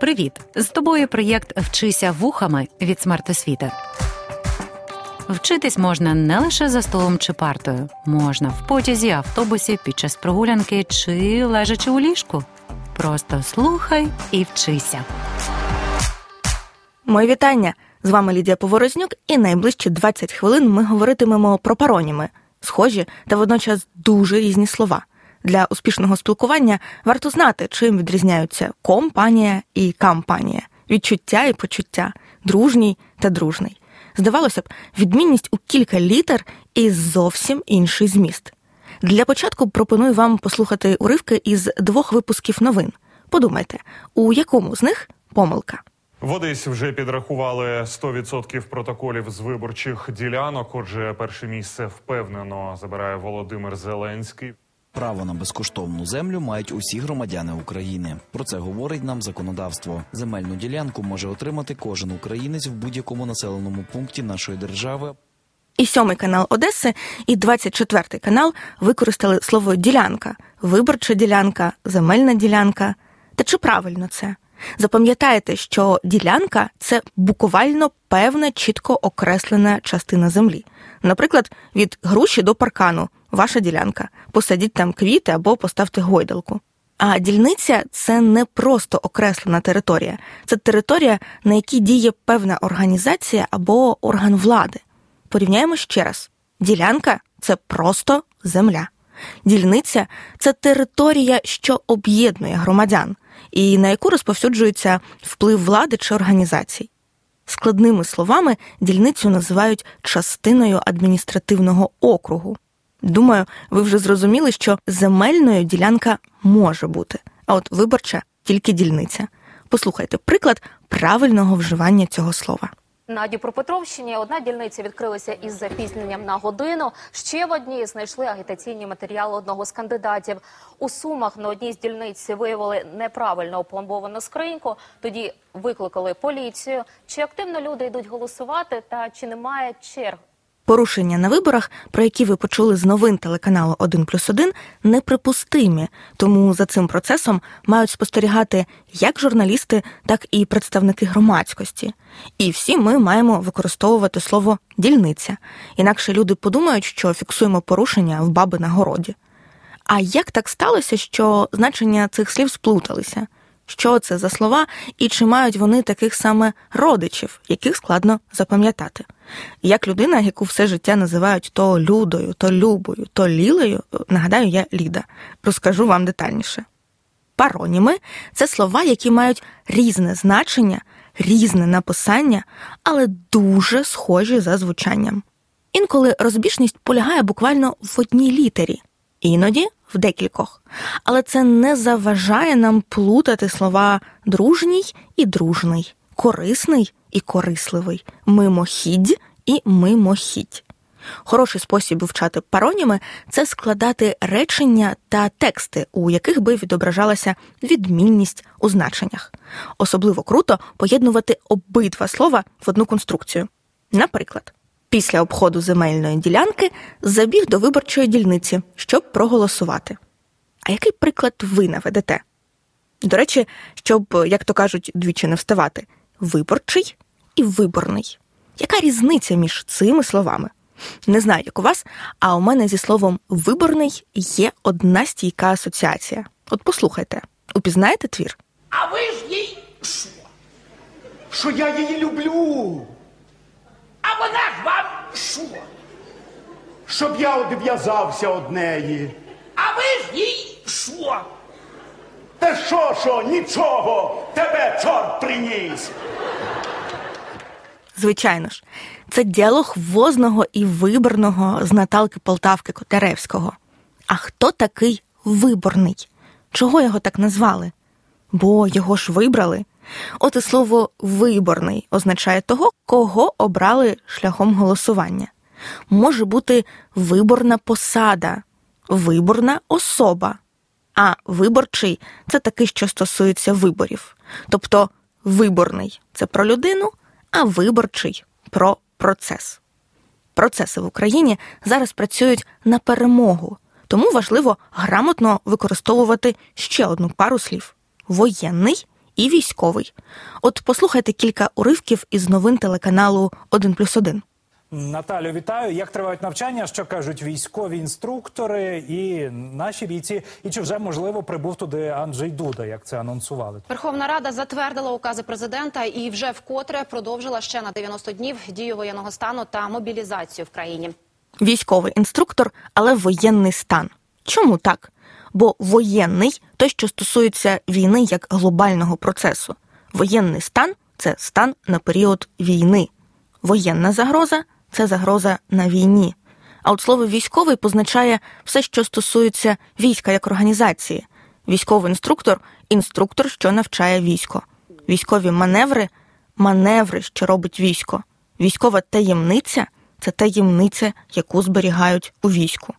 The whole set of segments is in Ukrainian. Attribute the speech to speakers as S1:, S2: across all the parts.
S1: Привіт! З тобою проєкт Вчися вухами від смертосвіти. Вчитись можна не лише за столом чи партою, можна в потязі, автобусі, під час прогулянки чи лежачи у ліжку. Просто слухай і вчися.
S2: Мої вітання! З вами Лідія Поворознюк, і найближчі 20 хвилин ми говоритимемо про пароніми, схожі та водночас дуже різні слова. Для успішного спілкування варто знати, чим відрізняються компанія і кампанія, відчуття і почуття, дружній та дружний. Здавалося б, відмінність у кілька літер і зовсім інший зміст. Для початку пропоную вам послухати уривки із двох випусків новин. Подумайте, у якому з них помилка.
S3: В Одесі вже підрахували 100% протоколів з виборчих ділянок. Отже, перше місце впевнено забирає Володимир Зеленський.
S4: Право на безкоштовну землю мають усі громадяни України. Про це говорить нам законодавство. Земельну ділянку може отримати кожен українець в будь-якому населеному пункті нашої держави.
S2: І сьомий канал Одеси, і 24 канал використали слово ділянка, виборча ділянка, земельна ділянка. Та чи правильно це? Запам'ятайте, що ділянка це буквально певна чітко окреслена частина землі. Наприклад, від груші до паркану ваша ділянка. Посадіть там квіти або поставте гойдалку. А дільниця це не просто окреслена територія, це територія, на якій діє певна організація або орган влади. Порівняємо ще раз: ділянка це просто земля. Дільниця це територія, що об'єднує громадян, і на яку розповсюджується вплив влади чи організацій. Складними словами, дільницю називають частиною адміністративного округу. Думаю, ви вже зрозуміли, що земельною ділянка може бути, а от виборча тільки дільниця. Послухайте приклад правильного вживання цього слова.
S5: На Дніпропетровщині одна дільниця відкрилася із запізненням на годину. Ще в одній знайшли агітаційні матеріали одного з кандидатів. У сумах на одній з дільниць виявили неправильно опломбовану скриньку. Тоді викликали поліцію. Чи активно люди йдуть голосувати, та чи немає черг?
S2: Порушення на виборах, про які ви почули з новин телеканалу 1 плюс 1, неприпустимі, тому за цим процесом мають спостерігати як журналісти, так і представники громадськості. І всі ми маємо використовувати слово дільниця, інакше люди подумають, що фіксуємо порушення в баби на городі. А як так сталося, що значення цих слів сплуталися? Що це за слова і чи мають вони таких саме родичів, яких складно запам'ятати? Як людина, яку все життя називають то Людою, то Любою, то Лілею, нагадаю, я Ліда, розкажу вам детальніше. Пароніми це слова, які мають різне значення, різне написання, але дуже схожі за звучанням. Інколи розбіжність полягає буквально в одній літері, іноді в декількох, але це не заважає нам плутати слова дружній і дружний, корисний і корисливий, мимохідь і мимохідь. Хороший спосіб вивчати пароніми це складати речення та тексти, у яких би відображалася відмінність у значеннях. Особливо круто поєднувати обидва слова в одну конструкцію. Наприклад, після обходу земельної ділянки забіг до виборчої дільниці, щоб проголосувати. А який приклад ви наведете? До речі, щоб, як то кажуть, двічі не вставати, виборчий і виборний. Яка різниця між цими словами? Не знаю, як у вас, а у мене зі словом виборний є одна стійка асоціація. От послухайте, упізнаєте твір?
S6: А ви ж їй що? Що я її люблю? А вона ж вам що? Щоб я одв'язався од неї. А ви ж їй що? Та що, що, нічого, тебе чорт приніс.
S2: Звичайно ж, це діалог возного і виборного з Наталки Полтавки Котляревського. А хто такий виборний? Чого його так назвали? Бо його ж вибрали. От і слово виборний означає того, кого обрали шляхом голосування. Може бути виборна посада, виборна особа. А виборчий це такий, що стосується виборів. Тобто виборний це про людину, а виборчий про процес. Процеси в Україні зараз працюють на перемогу, тому важливо грамотно використовувати ще одну пару слів воєнний і військовий. От послухайте кілька уривків із новин телеканалу плюс 1+,1.
S7: Наталю, вітаю. Як тривають навчання? Що кажуть військові інструктори і наші бійці? І чи вже можливо прибув туди Анджей Дуда, як це анонсували?
S8: Верховна Рада затвердила укази президента і вже вкотре продовжила ще на 90 днів дію воєнного стану та мобілізацію в країні.
S2: Військовий інструктор, але воєнний стан. Чому так? Бо воєнний той, що стосується війни як глобального процесу. Воєнний стан це стан на період війни. Воєнна загроза це загроза на війні. А от слово військовий позначає все, що стосується війська як організації. Військовий інструктор інструктор, що навчає військо. Військові маневри маневри, що робить військо. Військова таємниця це таємниця, яку зберігають у війську.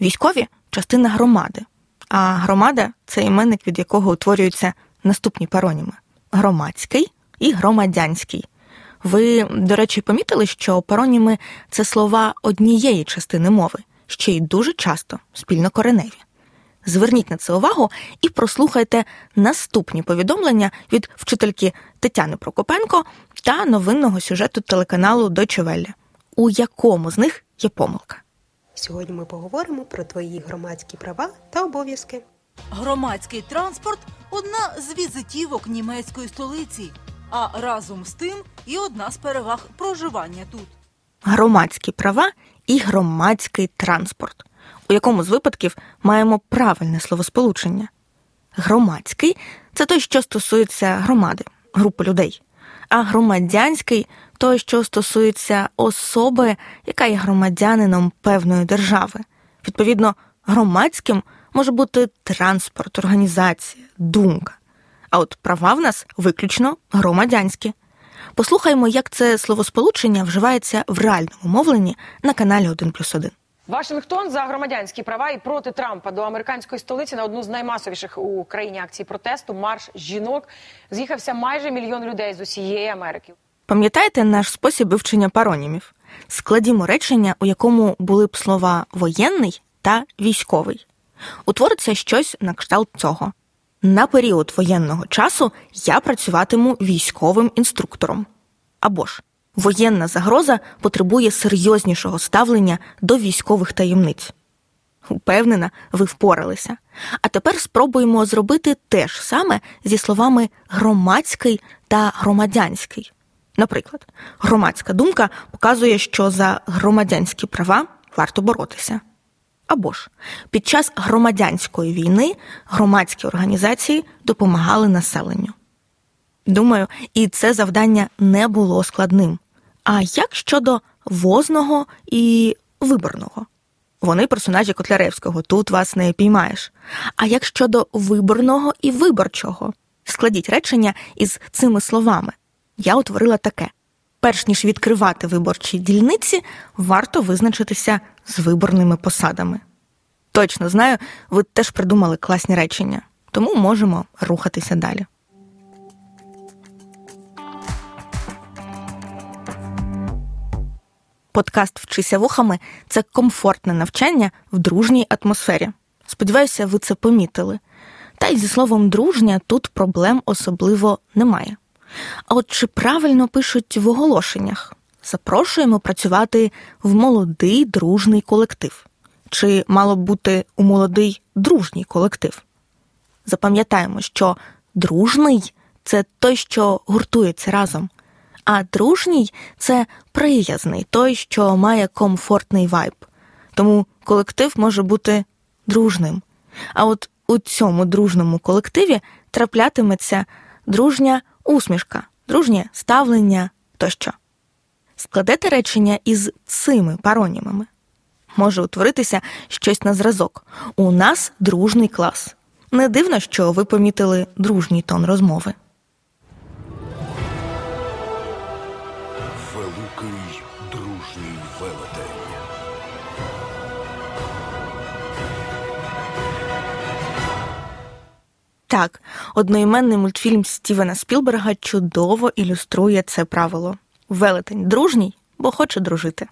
S2: Військові частина громади, а громада це іменник, від якого утворюються наступні пароніми: громадський і громадянський. Ви, до речі, помітили, що пароніми це слова однієї частини мови, ще й дуже часто спільнокореневі. Зверніть на це увагу і прослухайте наступні повідомлення від вчительки Тетяни Прокопенко та новинного сюжету телеканалу Deutsche. У якому з них є помилка?
S9: Сьогодні ми поговоримо про твої громадські права та обов'язки.
S10: Громадський транспорт одна з візитівок німецької столиці, а разом з тим і одна з переваг проживання тут.
S2: Громадські права і громадський транспорт. У якому з випадків маємо правильне словосполучення. Громадський це той, що стосується громади, групи людей, а громадянський той, що стосується особи, яка є громадянином певної держави. Відповідно, громадським може бути транспорт, організація, думка. А от права в нас виключно громадянські. Послухаймо, як це словосполучення вживається в реальному мовленні на каналі 1+,1.
S11: Вашингтон за громадянські права і проти Трампа до американської столиці на одну з наймасовіших у країні акцій протесту марш жінок з'їхався майже мільйон людей з усієї Америки.
S2: Пам'ятаєте наш спосіб вивчення паронімів? Складімо речення, у якому були б слова воєнний та військовий. Утвориться щось на кшталт цього. На період воєнного часу я працюватиму військовим інструктором. Або ж воєнна загроза потребує серйознішого ставлення до військових таємниць. Упевнена, ви впоралися. А тепер спробуємо зробити те ж саме зі словами громадський та громадянський. Наприклад, громадська думка показує, що за громадянські права варто боротися. Або ж під час громадянської війни громадські організації допомагали населенню. Думаю, і це завдання не було складним. А як щодо возного і виборного? Вони персонажі Котляревського, тут вас не піймаєш. А як щодо виборного і виборчого? Складіть речення із цими словами. Я утворила таке: перш ніж відкривати виборчі дільниці, варто визначитися з виборними посадами. Точно знаю, ви теж придумали класні речення, тому можемо рухатися далі. Подкаст Вчися вухами це комфортне навчання в дружній атмосфері. Сподіваюся, ви це помітили. Та й зі словом дружня тут проблем особливо немає. А от чи правильно пишуть в оголошеннях? Запрошуємо працювати в молодий дружний колектив. Чи мало б бути у молодий дружній колектив? Запам'ятаємо, що дружний це той, що гуртується разом, а дружній це приязний, той, що має комфортний вайб. Тому колектив може бути дружним. А от у цьому дружному колективі траплятиметься дружня усмішка, дружнє ставлення тощо. Складете речення із цими паронімами. Може утворитися щось на зразок. У нас дружний клас. Не дивно, що ви помітили дружній тон розмови. Так, одноіменний мультфільм Стівена Спілберга чудово ілюструє це правило. Велетень дружній, бо хоче дружити.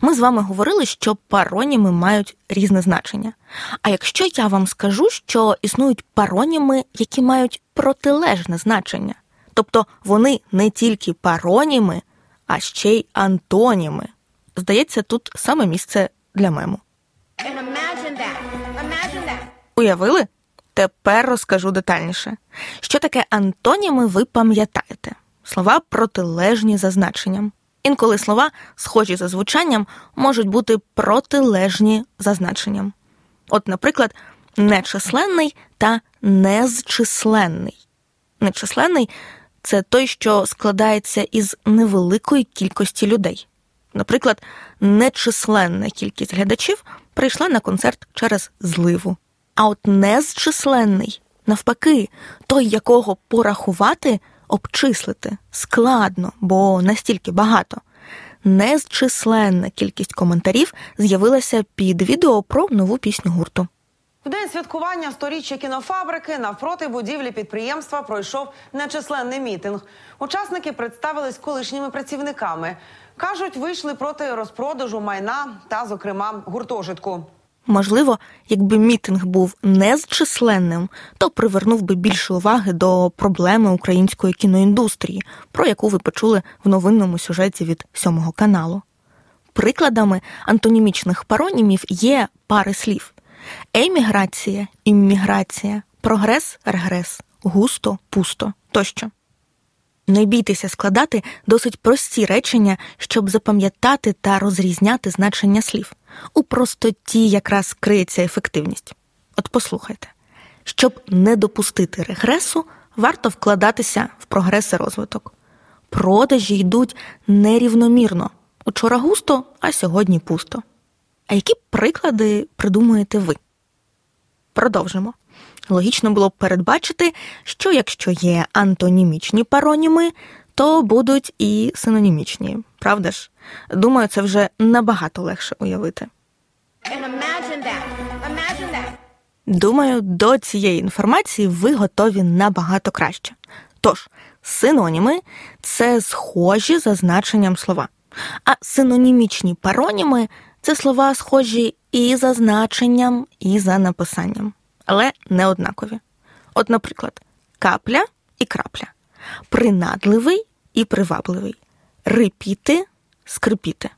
S2: Ми з вами говорили, що пароніми мають різне значення. А якщо я вам скажу, що існують пароніми, які мають протилежне значення, тобто вони не тільки пароніми, а ще й антоніми. Здається, тут саме місце для мему. Уявили? Тепер розкажу детальніше. Що таке антоніми, ви пам'ятаєте? Слова протилежні за значенням. Інколи слова, схожі за звучанням, можуть бути протилежні за значенням. От, наприклад, нечисленний та незчисленний. Нечисленний це той, що складається із невеликої кількості людей. Наприклад, нечисленна кількість глядачів прийшла на концерт через зливу. А от незчисленний, навпаки, той, якого порахувати, обчислити складно, бо настільки багато. Незчисленна кількість коментарів з'явилася під відео про нову пісню гурту.
S12: В день святкування сторіччя кінофабрики навпроти будівлі підприємства пройшов нечисленний мітинг. Учасники представились колишніми працівниками. кажуть, вийшли проти розпродажу майна та, зокрема, гуртожитку.
S2: Можливо, якби мітинг був незчисленним, то привернув би більше уваги до проблеми української кіноіндустрії, про яку ви почули в новинному сюжеті від сьомого каналу. Прикладами антонімічних паронімів є пари слів: еміграція, імміграція, прогрес, регрес, густо, пусто тощо. Не бійтеся складати досить прості речення, щоб запам'ятати та розрізняти значення слів. У простоті якраз криється ефективність. От послухайте, щоб не допустити регресу, варто вкладатися в прогрес і розвиток. Продажі йдуть нерівномірно. Учора густо, а сьогодні пусто. А які приклади придумуєте ви? Продовжимо. Логічно було б передбачити, що якщо є антонімічні пароніми, то будуть і синонімічні, правда ж? Думаю, це вже набагато легше уявити. Думаю, до цієї інформації ви готові набагато краще. Тож, синоніми це схожі за значенням слова, а синонімічні пароніми це слова схожі і за значенням, і за написанням але не однакові. От, наприклад, капля і крапля, принадливий і привабливий, рипіти, скрипіти.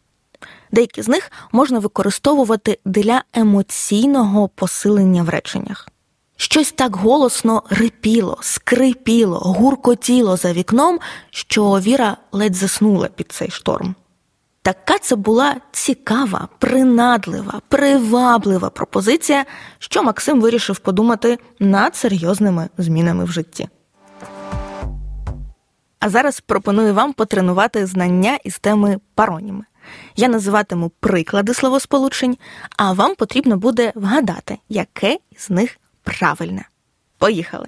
S2: Деякі з них можна використовувати для емоційного посилення в реченнях. Щось так голосно рипіло, скрипіло, гуркотіло за вікном, що Віра ледь заснула під цей шторм. Така це була цікава, принадлива, приваблива пропозиція, що Максим вирішив подумати над серйозними змінами в житті. А зараз пропоную вам потренувати знання із теми пароніми. Я називатиму приклади словосполучень, а вам потрібно буде вгадати, яке з них правильне. Поїхали.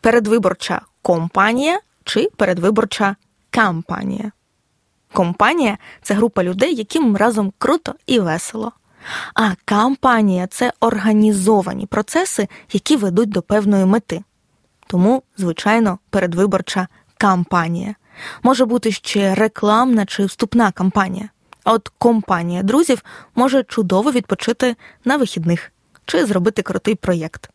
S2: Передвиборча компанія чи передвиборча кампанія. Компанія це група людей, яким разом круто і весело. А кампанія це організовані процеси, які ведуть до певної мети. Тому, звичайно, передвиборча кампанія. Може бути ще рекламна чи вступна кампанія. А от компанія друзів може чудово відпочити на вихідних чи зробити крутий проєкт.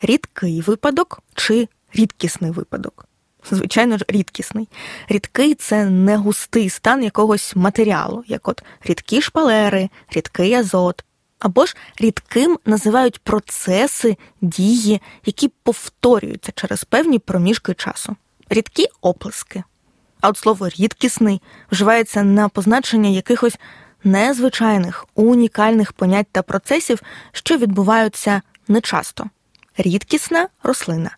S2: Рідкий випадок чи рідкісний випадок звичайно ж, рідкісний. Рідкий це не густий стан якогось матеріалу, як от рідкі шпалери, рідкий азот. Або ж рідким називають процеси, дії, які повторюються через певні проміжки часу. Рідкі оплески. А от слово рідкісний вживається на позначення якихось незвичайних, унікальних понять та процесів, що відбуваються нечасто. Рідкісна рослина,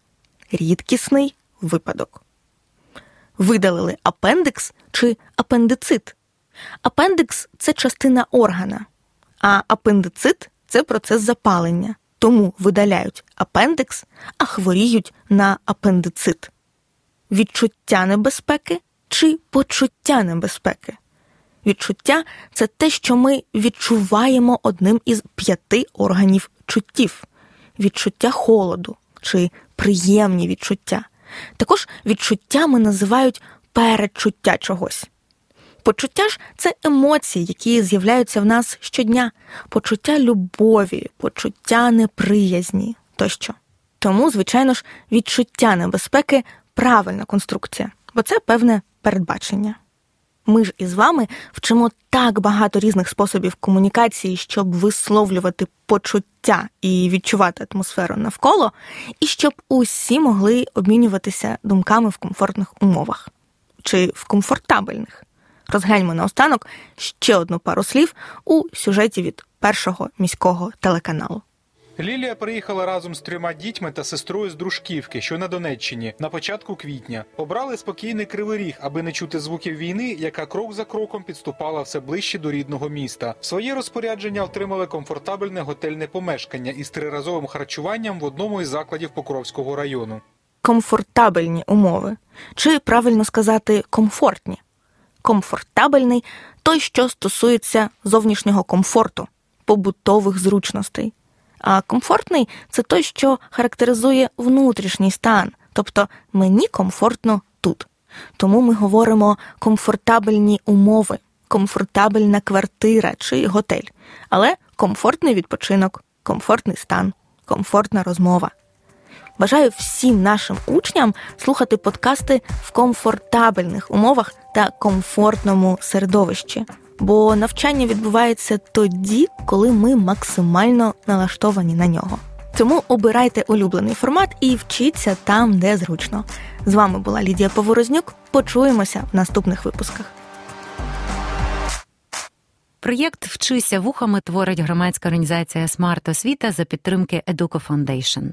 S2: рідкісний випадок. Видалили апендикс чи апендицит. Апендикс це частина органа, а апендицит це процес запалення. Тому видаляють апендикс, а хворіють на апендицит. Відчуття небезпеки чи почуття небезпеки. Відчуття це те, що ми відчуваємо одним із п'яти органів чуттів: відчуття холоду чи приємні відчуття. Також відчуттями називають передчуття чогось. Почуття ж це емоції, які з'являються в нас щодня: почуття любові, почуття неприязні тощо. Тому, звичайно ж, відчуття небезпеки правильна конструкція, бо це певне передбачення. Ми ж із вами вчимо так багато різних способів комунікації, щоб висловлювати почуття і відчувати атмосферу навколо, і щоб усі могли обмінюватися думками в комфортних умовах чи в комфортабельних. Розгляньмо наостанок ще одну пару слів у сюжеті від першого міського телеканалу.
S13: Лілія приїхала разом з трьома дітьми та сестрою з Дружківки, що на Донеччині, на початку квітня. Обрали спокійний кривий ріг, аби не чути звуків війни, яка крок за кроком підступала все ближче до рідного міста. В своє розпорядження отримали комфортабельне готельне помешкання із триразовим харчуванням в одному із закладів Покровського району.
S2: Комфортабельні умови, чи правильно сказати комфортні. Комфортабельний той, що стосується зовнішнього комфорту, побутових зручностей. А комфортний це той, що характеризує внутрішній стан, тобто мені комфортно тут. Тому ми говоримо комфортабельні умови, комфортабельна квартира чи готель, але комфортний відпочинок, комфортний стан, комфортна розмова. Бажаю всім нашим учням слухати подкасти в комфортабельних умовах та комфортному середовищі бо навчання відбувається тоді, коли ми максимально налаштовані на нього. Тому обирайте улюблений формат і вчіться там, де зручно. З вами була Лідія Поворознюк. Почуємося в наступних випусках.
S1: Проєкт Вчися вухами творить громадська організація Смарт Освіта за підтримки Educo Foundation.